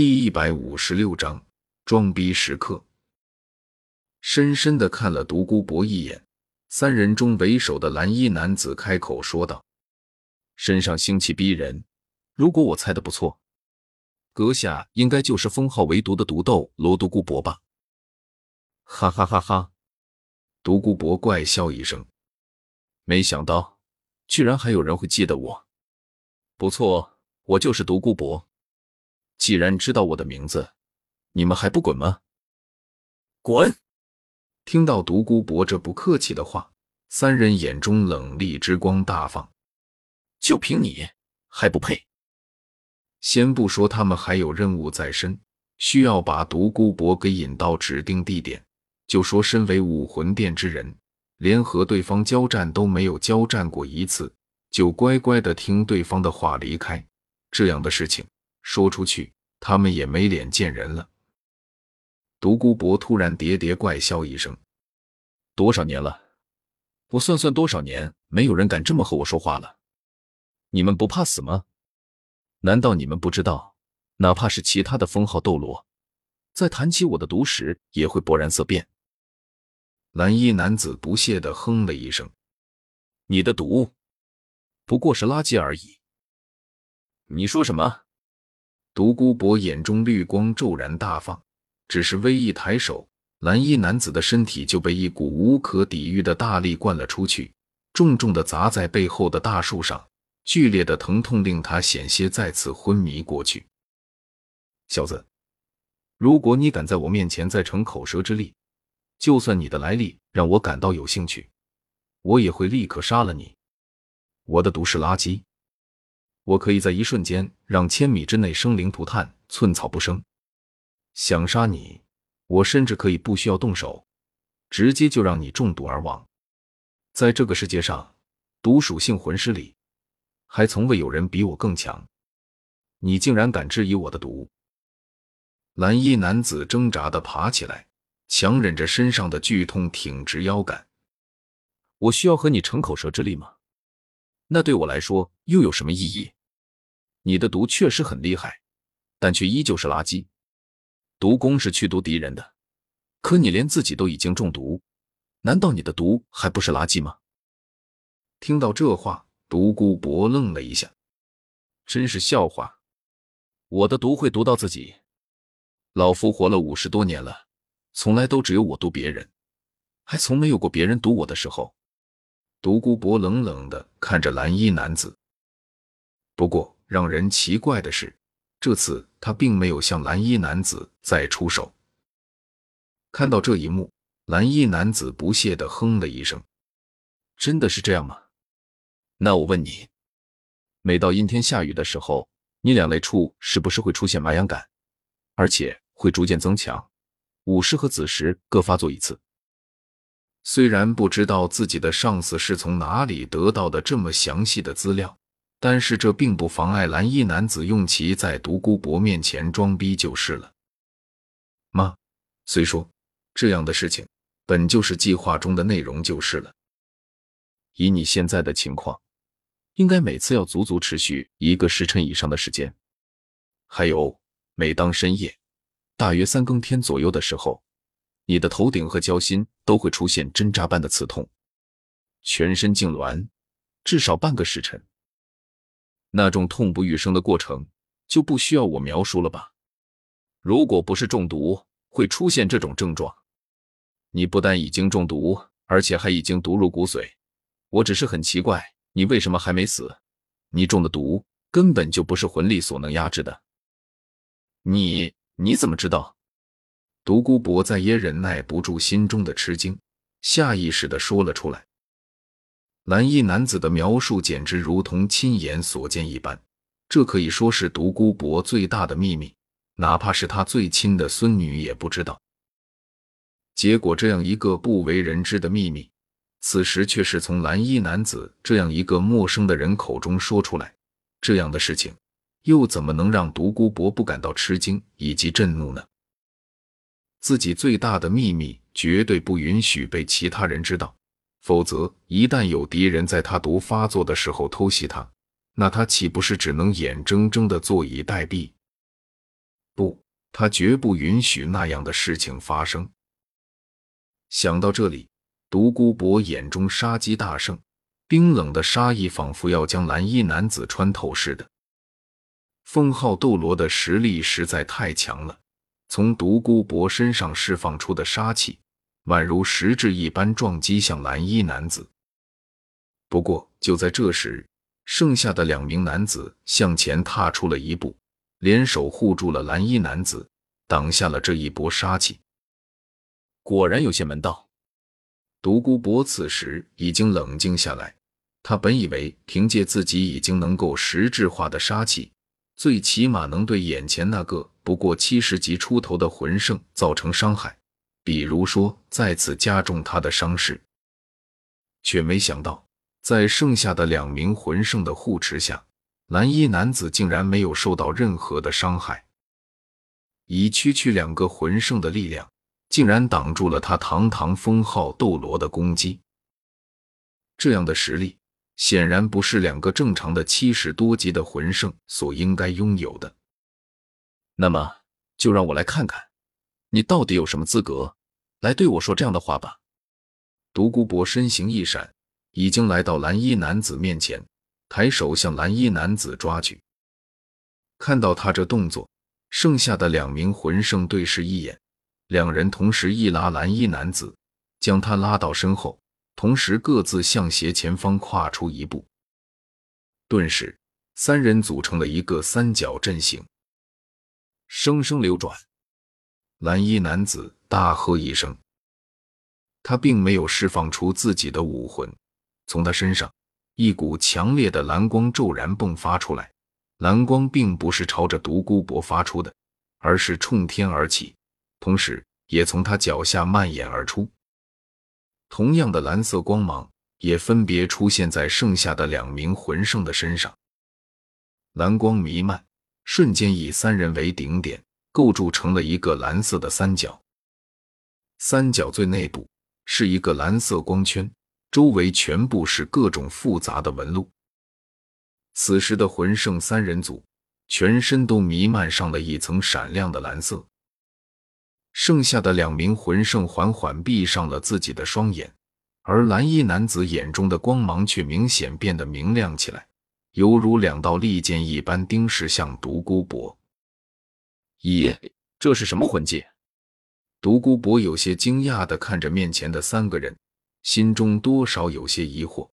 第一百五十六章装逼时刻。深深的看了独孤博一眼，三人中为首的蓝衣男子开口说道：“身上腥气逼人，如果我猜的不错，阁下应该就是封号为毒的毒豆罗独孤博吧？”哈哈哈哈！独孤博怪笑一声，没想到居然还有人会记得我。不错，我就是独孤博。既然知道我的名字，你们还不滚吗？滚！听到独孤博这不客气的话，三人眼中冷厉之光大放。就凭你还不配？先不说他们还有任务在身，需要把独孤博给引到指定地点，就说身为武魂殿之人，连和对方交战都没有交战过一次，就乖乖的听对方的话离开，这样的事情。说出去，他们也没脸见人了。独孤博突然喋喋怪笑一声：“多少年了？我算算多少年，没有人敢这么和我说话了。你们不怕死吗？难道你们不知道，哪怕是其他的封号斗罗，在谈起我的毒时，也会勃然色变？”蓝衣男子不屑的哼了一声：“你的毒不过是垃圾而已。”你说什么？独孤博眼中绿光骤然大放，只是微一抬手，蓝衣男子的身体就被一股无可抵御的大力灌了出去，重重的砸在背后的大树上，剧烈的疼痛令他险些再次昏迷过去。小子，如果你敢在我面前再逞口舌之力，就算你的来历让我感到有兴趣，我也会立刻杀了你。我的毒是垃圾。我可以在一瞬间让千米之内生灵涂炭，寸草不生。想杀你，我甚至可以不需要动手，直接就让你中毒而亡。在这个世界上，毒属性魂师里，还从未有人比我更强。你竟然敢质疑我的毒！蓝衣男子挣扎的爬起来，强忍着身上的剧痛，挺直腰杆。我需要和你逞口舌之力吗？那对我来说又有什么意义？你的毒确实很厉害，但却依旧是垃圾。毒功是去毒敌人的，可你连自己都已经中毒，难道你的毒还不是垃圾吗？听到这话，独孤博愣了一下，真是笑话。我的毒会毒到自己？老夫活了五十多年了，从来都只有我毒别人，还从没有过别人毒我的时候。独孤博冷冷的看着蓝衣男子，不过。让人奇怪的是，这次他并没有向蓝衣男子再出手。看到这一幕，蓝衣男子不屑的哼了一声：“真的是这样吗？那我问你，每到阴天下雨的时候，你两肋处是不是会出现麻痒感，而且会逐渐增强？午时和子时各发作一次。”虽然不知道自己的上司是从哪里得到的这么详细的资料。但是这并不妨碍蓝衣男子用其在独孤博面前装逼就是了。妈，虽说这样的事情本就是计划中的内容就是了。以你现在的情况，应该每次要足足持续一个时辰以上的时间。还有，每当深夜，大约三更天左右的时候，你的头顶和脚心都会出现针扎般的刺痛，全身痉挛，至少半个时辰。那种痛不欲生的过程就不需要我描述了吧？如果不是中毒，会出现这种症状。你不但已经中毒，而且还已经毒入骨髓。我只是很奇怪，你为什么还没死？你中的毒根本就不是魂力所能压制的。你你怎么知道？独孤博再也忍耐不住心中的吃惊，下意识的说了出来。蓝衣男子的描述简直如同亲眼所见一般，这可以说是独孤博最大的秘密，哪怕是他最亲的孙女也不知道。结果，这样一个不为人知的秘密，此时却是从蓝衣男子这样一个陌生的人口中说出来，这样的事情又怎么能让独孤博不感到吃惊以及震怒呢？自己最大的秘密绝对不允许被其他人知道。否则，一旦有敌人在他毒发作的时候偷袭他，那他岂不是只能眼睁睁的坐以待毙？不，他绝不允许那样的事情发生。想到这里，独孤博眼中杀机大盛，冰冷的杀意仿佛要将蓝衣男子穿透似的。封号斗罗的实力实在太强了，从独孤博身上释放出的杀气，宛如实质一般撞击向蓝衣男子。不过，就在这时，剩下的两名男子向前踏出了一步，联手护住了蓝衣男子，挡下了这一波杀气。果然有些门道。独孤博此时已经冷静下来，他本以为凭借自己已经能够实质化的杀气。最起码能对眼前那个不过七十级出头的魂圣造成伤害，比如说再次加重他的伤势，却没想到在剩下的两名魂圣的护持下，蓝衣男子竟然没有受到任何的伤害。以区区两个魂圣的力量，竟然挡住了他堂堂封号斗罗的攻击，这样的实力。显然不是两个正常的七十多级的魂圣所应该拥有的。那么，就让我来看看，你到底有什么资格来对我说这样的话吧。独孤博身形一闪，已经来到蓝衣男子面前，抬手向蓝衣男子抓去。看到他这动作，剩下的两名魂圣对视一眼，两人同时一拉蓝衣男子，将他拉到身后。同时，各自向斜前方跨出一步，顿时，三人组成了一个三角阵型。生生流转，蓝衣男子大喝一声，他并没有释放出自己的武魂，从他身上一股强烈的蓝光骤然迸发出来。蓝光并不是朝着独孤博发出的，而是冲天而起，同时也从他脚下蔓延而出。同样的蓝色光芒也分别出现在剩下的两名魂圣的身上，蓝光弥漫，瞬间以三人为顶点，构筑成了一个蓝色的三角。三角最内部是一个蓝色光圈，周围全部是各种复杂的纹路。此时的魂圣三人组全身都弥漫上了一层闪亮的蓝色。剩下的两名魂圣缓缓闭上了自己的双眼，而蓝衣男子眼中的光芒却明显变得明亮起来，犹如两道利剑一般盯视向独孤博。咦，这是什么魂技？独孤博有些惊讶的看着面前的三个人，心中多少有些疑惑。